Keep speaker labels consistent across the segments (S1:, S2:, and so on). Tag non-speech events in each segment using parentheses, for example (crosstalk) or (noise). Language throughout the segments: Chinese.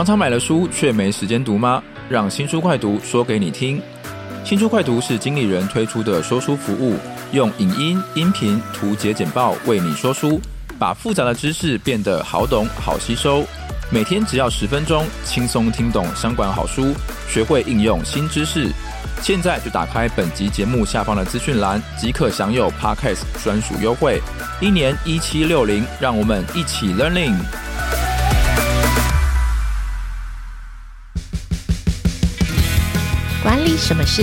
S1: 常常买了书却没时间读吗？让新书快读说给你听。新书快读是经理人推出的说书服务，用影音、音频、图解简报为你说书，把复杂的知识变得好懂、好吸收。每天只要十分钟，轻松听懂商管好书，学会应用新知识。现在就打开本集节目下方的资讯栏，即可享有 Podcast 专属优惠，一年一七六零，让我们一起 Learning。
S2: 管理什么事？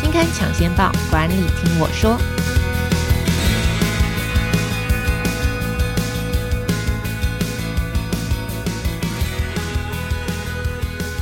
S2: 金刊抢先报，管理听我说。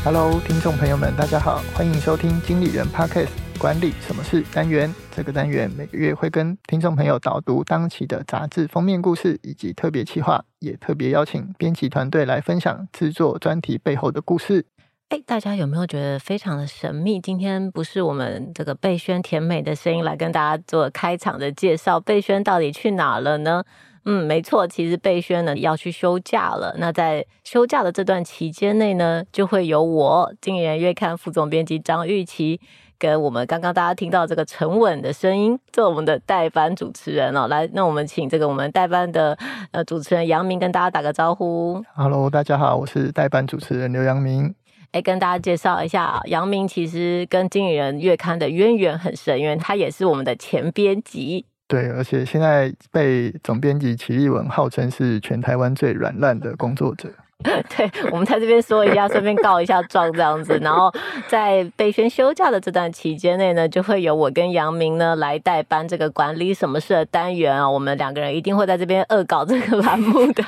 S3: Hello，听众朋友们，大家好，欢迎收听经理人 Podcast 管理什么事单元。这个单元每个月会跟听众朋友导读当期的杂志封面故事以及特别企划，也特别邀请编辑团队来分享制作专题背后的故事。
S2: 哎，大家有没有觉得非常的神秘？今天不是我们这个贝萱甜美的声音来跟大家做开场的介绍，贝萱到底去哪了呢？嗯，没错，其实贝萱呢要去休假了。那在休假的这段期间内呢，就会由我经理人月刊副总编辑张玉琪，跟我们刚刚大家听到这个沉稳的声音，做我们的代班主持人哦。来，那我们请这个我们代班的呃主持人杨明跟大家打个招呼。
S3: Hello，大家好，我是代班主持人刘杨明。
S2: 哎，跟大家介绍一下啊，杨明其实跟经理人月刊的渊源很深，因为他也是我们的前编辑。
S3: 对，而且现在被总编辑齐立文号称是全台湾最软烂的工作者。(laughs)
S2: 对，我们在这边说一下，顺便告一下状这样子。然后在贝萱休假的这段期间内呢，就会由我跟杨明呢来代班这个管理什么事的单元啊。我们两个人一定会在这边恶搞这个栏目的。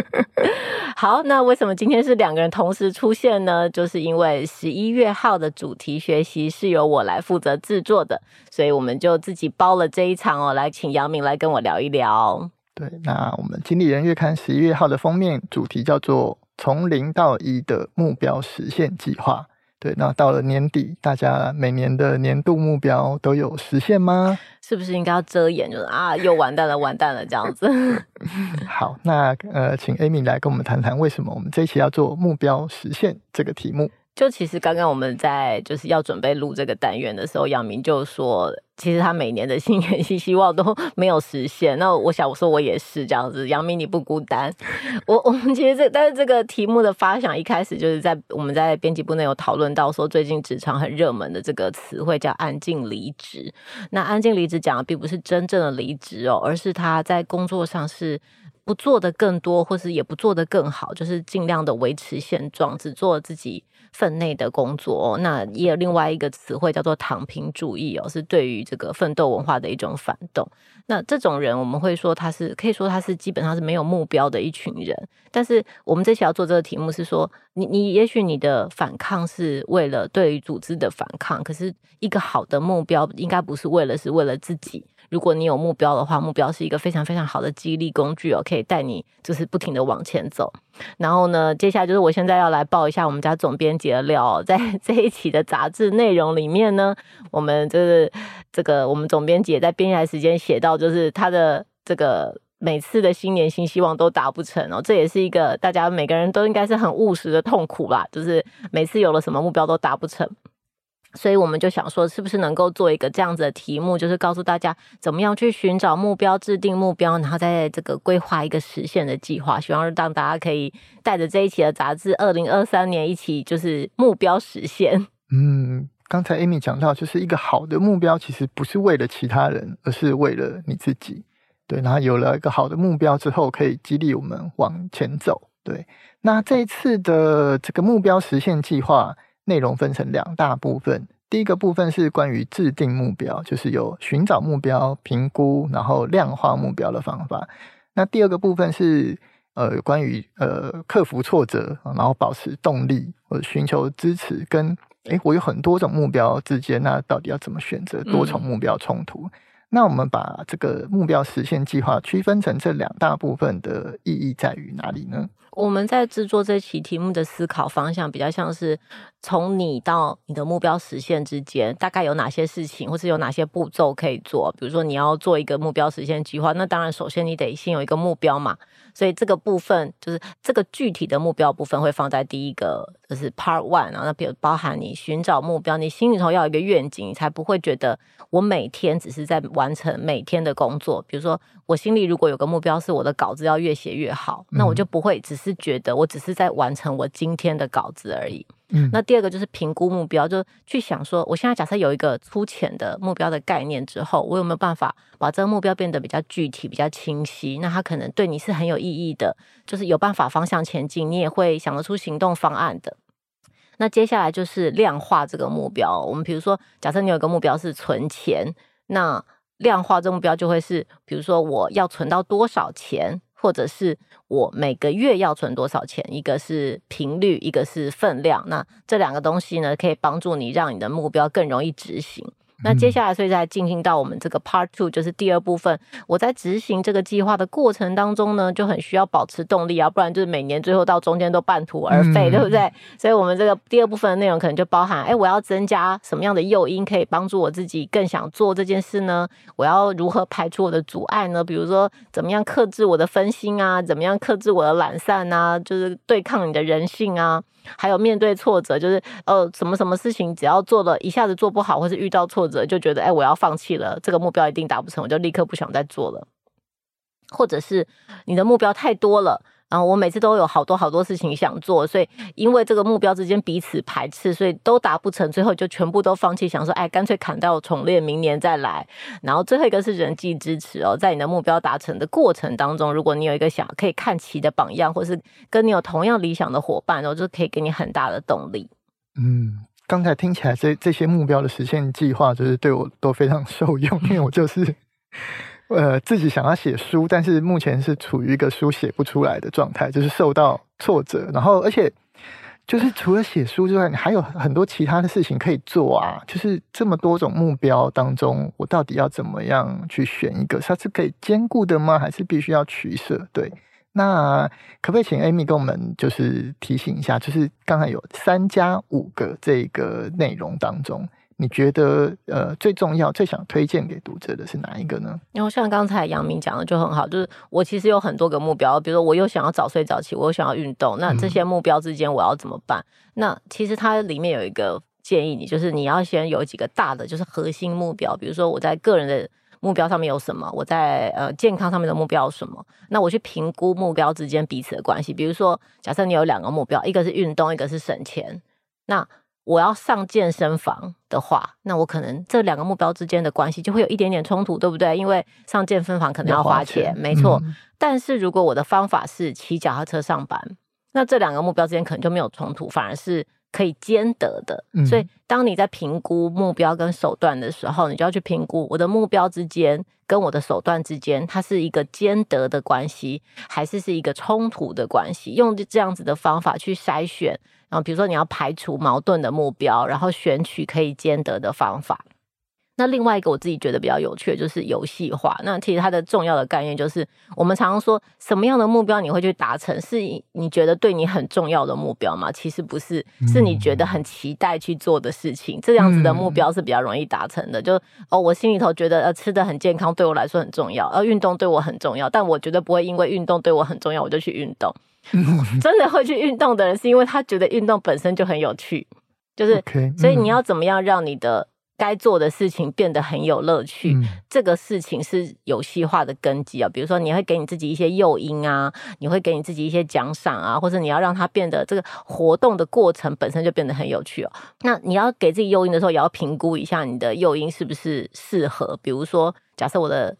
S2: (laughs) 好，那为什么今天是两个人同时出现呢？就是因为十一月号的主题学习是由我来负责制作的，所以我们就自己包了这一场哦，来请杨明来跟我聊一聊。
S3: 对，那我们经理人月刊十一月号的封面主题叫做“从零到一的目标实现计划”。对，那到了年底，大家每年的年度目标都有实现吗？(laughs)
S2: 是不是应该要遮掩，就是啊，又完蛋了，完蛋了这样子？(laughs) (laughs)
S3: 好，那呃，请 Amy 来跟我们谈谈，为什么我们这一期要做目标实现这个题目？
S2: 就其实刚刚我们在就是要准备录这个单元的时候，杨明就说，其实他每年的新年新希望都 (laughs) 没有实现。那我想我说我也是这样子，杨明你不孤单。我我们其实这但是这个题目的发想一开始就是在我们在编辑部内有讨论到说，最近职场很热门的这个词汇叫“安静离职”。那“安静离职”讲的并不是真正的离职哦，而是他在工作上是。不做的更多，或是也不做的更好，就是尽量的维持现状，只做自己分内的工作哦。那也有另外一个词汇叫做“躺平主义”哦，是对于这个奋斗文化的一种反动。那这种人，我们会说他是可以说他是基本上是没有目标的一群人。但是我们这期要做这个题目是说，你你也许你的反抗是为了对于组织的反抗，可是一个好的目标应该不是为了，是为了自己。如果你有目标的话，目标是一个非常非常好的激励工具哦，可以带你就是不停的往前走。然后呢，接下来就是我现在要来报一下我们家总编辑的料，在 (laughs) 这一期的杂志内容里面呢，我们就是这个我们总编辑也在编辑时间写到，就是他的这个每次的新年新希望都达不成哦，这也是一个大家每个人都应该是很务实的痛苦吧，就是每次有了什么目标都达不成。所以我们就想说，是不是能够做一个这样子的题目，就是告诉大家怎么样去寻找目标、制定目标，然后在这个规划一个实现的计划。希望让大家可以带着这一期的杂志，二零二三年一起就是目标实现。
S3: 嗯，刚才 Amy 讲到，就是一个好的目标，其实不是为了其他人，而是为了你自己。对，然后有了一个好的目标之后，可以激励我们往前走。对，那这一次的这个目标实现计划。内容分成两大部分，第一个部分是关于制定目标，就是有寻找目标、评估，然后量化目标的方法。那第二个部分是呃关于呃克服挫折，然后保持动力或者寻求支持，跟诶我有很多种目标之间，那到底要怎么选择多重目标冲突？嗯那我们把这个目标实现计划区分成这两大部分的意义在于哪里呢？
S2: 我们在制作这期题目的思考方向，比较像是从你到你的目标实现之间，大概有哪些事情，或是有哪些步骤可以做。比如说，你要做一个目标实现计划，那当然首先你得先有一个目标嘛。所以这个部分就是这个具体的目标部分会放在第一个，就是 Part One 啊。那比如包含你寻找目标，你心里头要有一个愿景，你才不会觉得我每天只是在完成每天的工作。比如说，我心里如果有个目标是我的稿子要越写越好，那我就不会只是觉得我只是在完成我今天的稿子而已。嗯，那第二个就是评估目标，就去想说，我现在假设有一个粗浅的目标的概念之后，我有没有办法把这个目标变得比较具体、比较清晰？那它可能对你是很有意义的，就是有办法方向前进，你也会想得出行动方案的。那接下来就是量化这个目标。我们比如说，假设你有一个目标是存钱，那量化这目标就会是，比如说我要存到多少钱。或者是我每个月要存多少钱，一个是频率，一个是分量。那这两个东西呢，可以帮助你让你的目标更容易执行。那接下来，所以再进行到我们这个 part two，就是第二部分。我在执行这个计划的过程当中呢，就很需要保持动力啊，不然就是每年最后到中间都半途而废，嗯、对不对？所以，我们这个第二部分的内容可能就包含：哎，我要增加什么样的诱因，可以帮助我自己更想做这件事呢？我要如何排除我的阻碍呢？比如说，怎么样克制我的分心啊？怎么样克制我的懒散啊？就是对抗你的人性啊？还有面对挫折，就是呃，什么什么事情，只要做了一下子做不好，或是遇到挫折，就觉得哎，我要放弃了，这个目标一定达不成，我就立刻不想再做了。或者是你的目标太多了。然后我每次都有好多好多事情想做，所以因为这个目标之间彼此排斥，所以都达不成，最后就全部都放弃，想说，哎，干脆砍掉重练，明年再来。然后最后一个是人际支持哦，在你的目标达成的过程当中，如果你有一个想可以看齐的榜样，或是跟你有同样理想的伙伴，然后就可以给你很大的动力。
S3: 嗯，刚才听起来这这些目标的实现计划，就是对我都非常受用，(laughs) 因为我就是。呃，自己想要写书，但是目前是处于一个书写不出来的状态，就是受到挫折。然后，而且就是除了写书之外，你还有很多其他的事情可以做啊。就是这么多种目标当中，我到底要怎么样去选一个？它是可以兼顾的吗？还是必须要取舍？对，那可不可以请 Amy 跟我们就是提醒一下？就是刚才有三加五个这个内容当中。你觉得呃最重要、最想推荐给读者的是哪一个呢？
S2: 然后像刚才杨明讲的就很好，就是我其实有很多个目标，比如说我又想要早睡早起，我又想要运动，那这些目标之间我要怎么办？嗯、那其实它里面有一个建议，你就是你要先有几个大的，就是核心目标，比如说我在个人的目标上面有什么，我在呃健康上面的目标有什么，那我去评估目标之间彼此的关系。比如说，假设你有两个目标，一个是运动，一个是省钱，那。我要上健身房的话，那我可能这两个目标之间的关系就会有一点点冲突，对不对？因为上健身房可能要花钱，花钱没错。嗯、但是如果我的方法是骑脚踏车上班，那这两个目标之间可能就没有冲突，反而是可以兼得的。嗯、所以，当你在评估目标跟手段的时候，你就要去评估我的目标之间跟我的手段之间，它是一个兼得的关系，还是是一个冲突的关系？用这样子的方法去筛选。然后，比如说你要排除矛盾的目标，然后选取可以兼得的方法。那另外一个我自己觉得比较有趣的就是游戏化。那其实它的重要的概念就是，我们常常说什么样的目标你会去达成，是你觉得对你很重要的目标吗？其实不是，是你觉得很期待去做的事情。这样子的目标是比较容易达成的。就哦，我心里头觉得呃吃的很健康对我来说很重要，而运动对我很重要，但我绝对不会因为运动对我很重要我就去运动。(laughs) (laughs) 真的会去运动的人，是因为他觉得运动本身就很有趣，就是所以你要怎么样让你的该做的事情变得很有乐趣？嗯、这个事情是游戏化的根基啊。比如说，你会给你自己一些诱因啊，你会给你自己一些奖赏啊，或者你要让它变得这个活动的过程本身就变得很有趣哦。那你要给自己诱因的时候，也要评估一下你的诱因是不是适合。比如说，假设我的。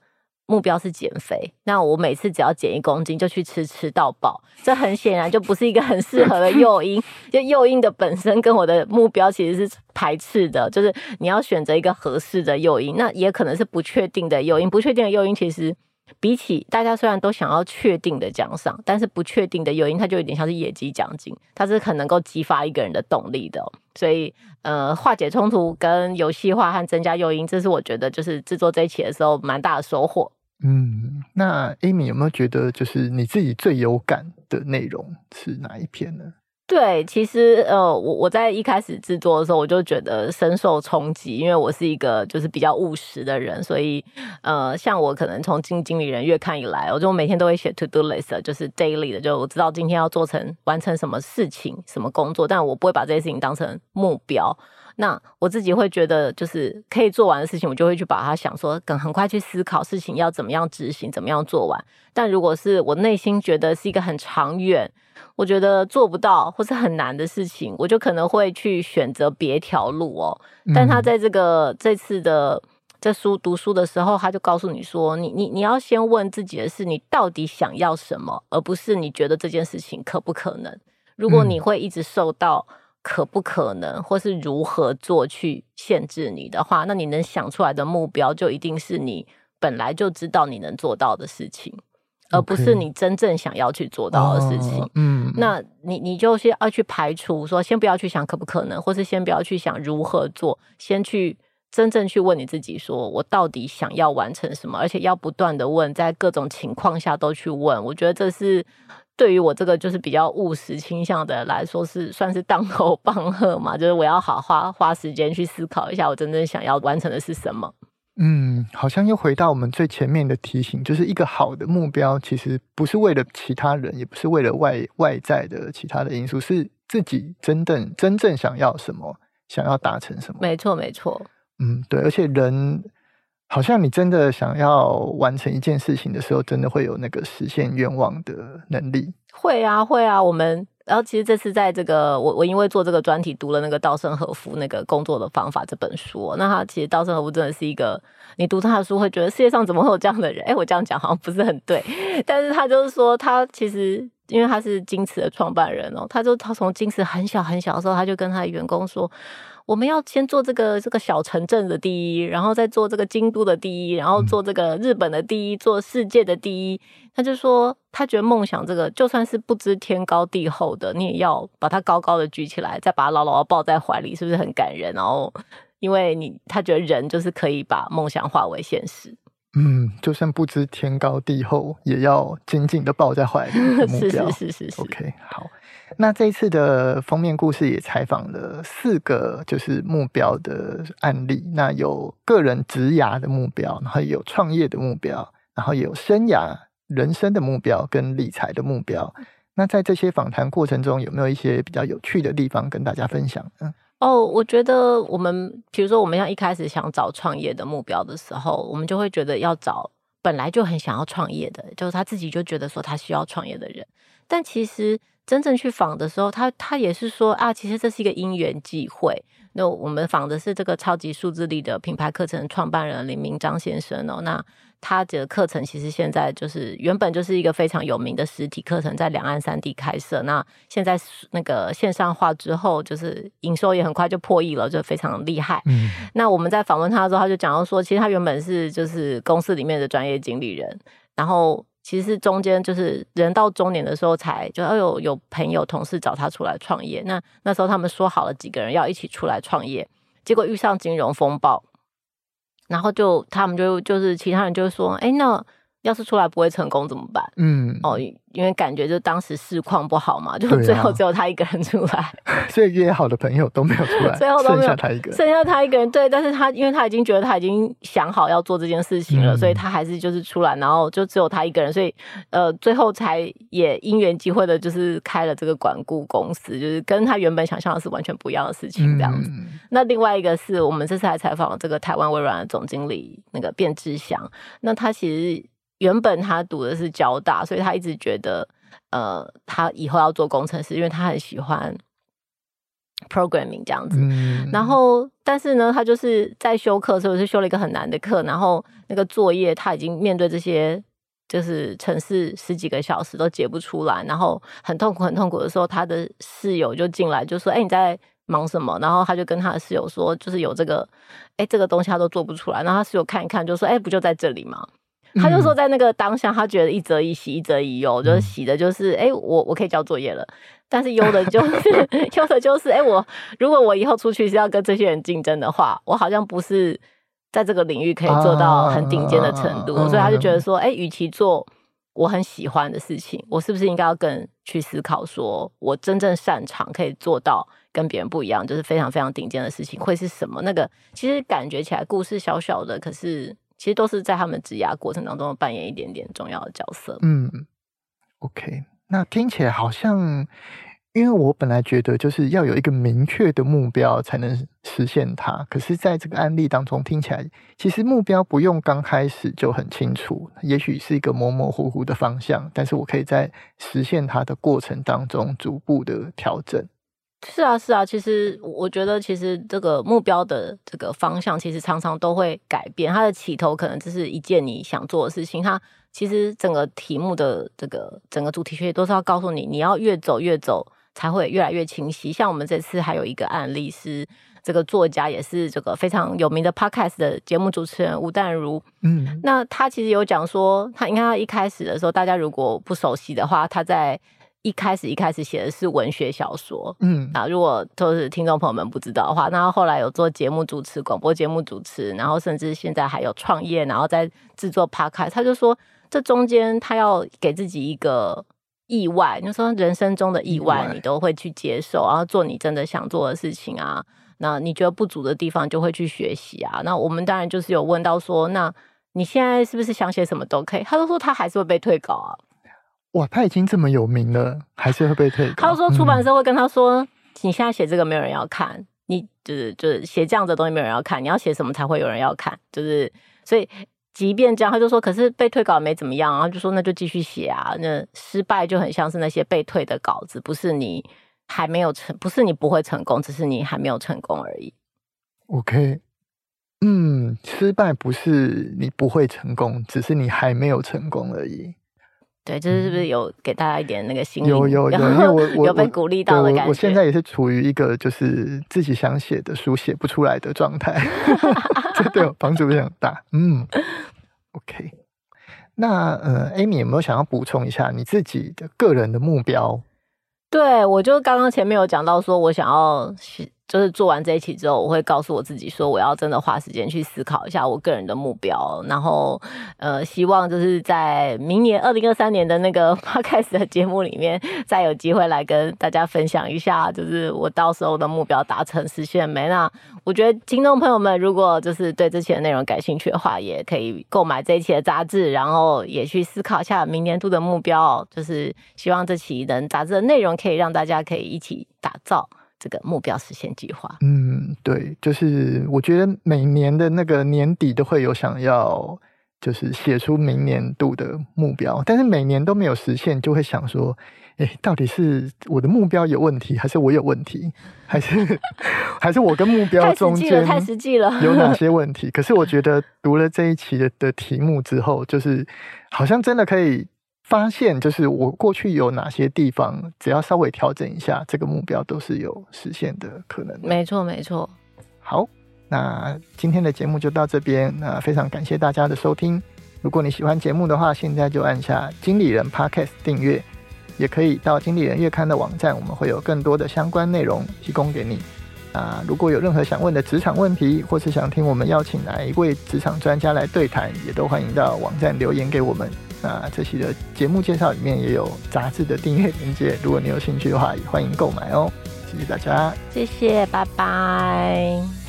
S2: 目标是减肥，那我每次只要减一公斤就去吃吃到饱，这很显然就不是一个很适合的诱因。就诱因的本身跟我的目标其实是排斥的，就是你要选择一个合适的诱因，那也可能是不确定的诱因。不确定的诱因其实比起大家虽然都想要确定的奖赏，但是不确定的诱因它就有点像是野鸡奖金，它是很能够激发一个人的动力的。所以呃，化解冲突跟游戏化和增加诱因，这是我觉得就是制作这一期的时候蛮大的收获。
S3: 嗯，那 Amy 有没有觉得，就是你自己最有感的内容是哪一篇呢？
S2: 对，其实呃，我我在一开始制作的时候，我就觉得深受冲击，因为我是一个就是比较务实的人，所以呃，像我可能从经经理人月刊以来，我就每天都会写 to do list，就是 daily 的，就我知道今天要做成完成什么事情、什么工作，但我不会把这些事情当成目标。那我自己会觉得，就是可以做完的事情，我就会去把它想说，等很快去思考事情要怎么样执行，怎么样做完。但如果是我内心觉得是一个很长远，我觉得做不到或是很难的事情，我就可能会去选择别条路哦。但他在这个、嗯、这次的在书读书的时候，他就告诉你说，你你你要先问自己的是，你到底想要什么，而不是你觉得这件事情可不可能。如果你会一直受到。可不可能，或是如何做去限制你的话，那你能想出来的目标就一定是你本来就知道你能做到的事情.而不是你真正想要去做到的事情。Oh, 嗯，那你你就是要去排除，说先不要去想可不可能，或是先不要去想如何做，先去真正去问你自己，说我到底想要完成什么，而且要不断的问，在各种情况下都去问。我觉得这是。对于我这个就是比较务实倾向的来说，是算是当 (laughs) 头棒喝嘛，就是我要好花花时间去思考一下，我真正想要完成的是什么。
S3: 嗯，好像又回到我们最前面的提醒，就是一个好的目标，其实不是为了其他人，也不是为了外外在的其他的因素，是自己真正真正想要什么，想要达成什么。
S2: 没错，没错。
S3: 嗯，对，而且人。好像你真的想要完成一件事情的时候，真的会有那个实现愿望的能力。
S2: 会啊，会啊。我们然后其实这次在这个我我因为做这个专题读了那个稻盛和夫那个工作的方法这本书。那他其实稻盛和夫真的是一个，你读他的书会觉得世界上怎么会有这样的人？哎，我这样讲好像不是很对，但是他就是说他其实因为他是京瓷的创办人哦，他就他从京瓷很小很小的时候，他就跟他的员工说。我们要先做这个这个小城镇的第一，然后再做这个京都的第一，然后做这个日本的第一，做世界的第一。他就说，他觉得梦想这个就算是不知天高地厚的，你也要把它高高的举起来，再把它牢牢的抱在怀里，是不是很感人？然后，因为你他觉得人就是可以把梦想化为现实。
S3: 嗯，就算不知天高地厚，也要紧紧的抱在怀里的目 (laughs) 标。
S2: 是是是是是。
S3: OK，好。那这一次的封面故事也采访了四个就是目标的案例，那有个人职涯的目标，然后有创业的目标，然后有生涯人生的目标跟理财的目标。那在这些访谈过程中，有没有一些比较有趣的地方跟大家分享呢？
S2: 哦，我觉得我们比如说我们要一开始想找创业的目标的时候，我们就会觉得要找本来就很想要创业的，就是他自己就觉得说他需要创业的人，但其实。真正去访的时候，他他也是说啊，其实这是一个因缘际会。那我们访的是这个超级数字力的品牌课程创办人林明章先生哦。那他的课程其实现在就是原本就是一个非常有名的实体课程，在两岸三地开设。那现在那个线上化之后，就是营收也很快就破亿了，就非常厉害。嗯。(laughs) 那我们在访问他的时候，他就讲到说，其实他原本是就是公司里面的专业经理人，然后。其实是中间就是人到中年的时候才就有、哎、有朋友同事找他出来创业，那那时候他们说好了几个人要一起出来创业，结果遇上金融风暴，然后就他们就就是其他人就说，哎，那要是出来不会成功怎么办？嗯，哦。因为感觉就当时市况不好嘛，就最后只有他一个人出来，
S3: 啊、(laughs) 所以约好的朋友都没有出来，(laughs)
S2: 最后都没有，
S3: 剩下他一个，
S2: 剩下他一个人。对，但是他因为他已经觉得他已经想好要做这件事情了，嗯、所以他还是就是出来，然后就只有他一个人，所以呃，最后才也因缘际会的，就是开了这个管顾公司，就是跟他原本想象的是完全不一样的事情这样子。嗯、那另外一个是我们这次还采访了这个台湾微软的总经理那个卞志祥，那他其实。原本他读的是交大，所以他一直觉得，呃，他以后要做工程师，因为他很喜欢 programming 这样子。嗯、然后，但是呢，他就是在修课的时候是修了一个很难的课，然后那个作业他已经面对这些就是城市十几个小时都解不出来，然后很痛苦很痛苦的时候，他的室友就进来就说：“哎，你在忙什么？”然后他就跟他的室友说：“就是有这个，哎，这个东西他都做不出来。”然后他室友看一看就说：“哎，不就在这里吗？”他就说，在那个当下，他觉得一则一喜，一则一忧，就是喜的，就是哎、欸，我我可以交作业了；但是忧的，(laughs) 就是忧的，就是哎，我如果我以后出去是要跟这些人竞争的话，我好像不是在这个领域可以做到很顶尖的程度，啊、所以他就觉得说，哎、欸，与其做我很喜欢的事情，我是不是应该要更去思考，说我真正擅长可以做到跟别人不一样，就是非常非常顶尖的事情会是什么？那个其实感觉起来故事小小的，可是其实都是在他们职涯过程当中扮演一点点重要的角色。
S3: 嗯，OK，那听起来好像。因为我本来觉得就是要有一个明确的目标才能实现它，可是在这个案例当中听起来，其实目标不用刚开始就很清楚，也许是一个模模糊糊的方向，但是我可以在实现它的过程当中逐步的调整。
S2: 是啊，是啊，其实我觉得，其实这个目标的这个方向，其实常常都会改变。它的起头可能只是一件你想做的事情，它其实整个题目的这个整个主题学都是要告诉你，你要越走越走。才会越来越清晰。像我们这次还有一个案例是，这个作家也是这个非常有名的 Podcast 的节目主持人吴淡如。
S3: 嗯，
S2: 那他其实有讲说，他应该他一开始的时候，大家如果不熟悉的话，他在一开始一开始写的是文学小说。
S3: 嗯，
S2: 啊，如果就是听众朋友们不知道的话，那他后来有做节目主持、广播节目主持，然后甚至现在还有创业，然后在制作 Podcast。他就说，这中间他要给自己一个。意外，就说人生中的意外，你都会去接受，然后做你真的想做的事情啊。那你觉得不足的地方，就会去学习啊。那我们当然就是有问到说，那你现在是不是想写什么都可以？他都说他还是会被退稿啊。
S3: 哇，他已经这么有名了，还是会被退稿？
S2: 他就说出版社会跟他说，嗯、你现在写这个没有人要看，你就是就是写这样的东西没有人要看，你要写什么才会有人要看？就是所以。即便这样，他就说，可是被退稿没怎么样，然后就说那就继续写啊。那失败就很像是那些被退的稿子，不是你还没有成，不是你不会成功，只是你还没有成功而已。
S3: OK，嗯，失败不是你不会成功，只是你还没有成功而已。
S2: 对，这是不是有给大家一点那个心理？
S3: 有有 (laughs) 有，因为我我
S2: 有被鼓励到的感觉。
S3: 我现在也是处于一个就是自己想写的书写不出来的状态，(laughs) 这对我帮助非常大。嗯，(laughs) OK，那呃，Amy 有没有想要补充一下你自己的个人的目标？
S2: 对，我就刚刚前面有讲到说，我想要。就是做完这一期之后，我会告诉我自己说，我要真的花时间去思考一下我个人的目标，然后呃，希望就是在明年二零二三年的那个 (laughs) Podcast 的节目里面，再有机会来跟大家分享一下，就是我到时候的目标达成实现没？那我觉得听众朋友们如果就是对这期的内容感兴趣的话，也可以购买这一期的杂志，然后也去思考一下明年度的目标，就是希望这期能杂志的内容可以让大家可以一起打造。这个目标实现计划，
S3: 嗯，对，就是我觉得每年的那个年底都会有想要，就是写出明年度的目标，但是每年都没有实现，就会想说，哎，到底是我的目标有问题，还是我有问题，还是 (laughs) 还是我跟目标中间
S2: 太实际了，(laughs)
S3: 有哪些 (laughs) 问题？可是我觉得读了这一期的的题目之后，就是好像真的可以。发现就是我过去有哪些地方，只要稍微调整一下，这个目标都是有实现的可能的。
S2: 没错，没错。
S3: 好，那今天的节目就到这边。那非常感谢大家的收听。如果你喜欢节目的话，现在就按下经理人 Podcast 订阅，也可以到经理人月刊的网站，我们会有更多的相关内容提供给你。啊，如果有任何想问的职场问题，或是想听我们邀请哪一位职场专家来对谈，也都欢迎到网站留言给我们。那这期的节目介绍里面也有杂志的订阅链接，如果你有兴趣的话，也欢迎购买哦。谢谢大家，
S2: 谢谢，拜拜。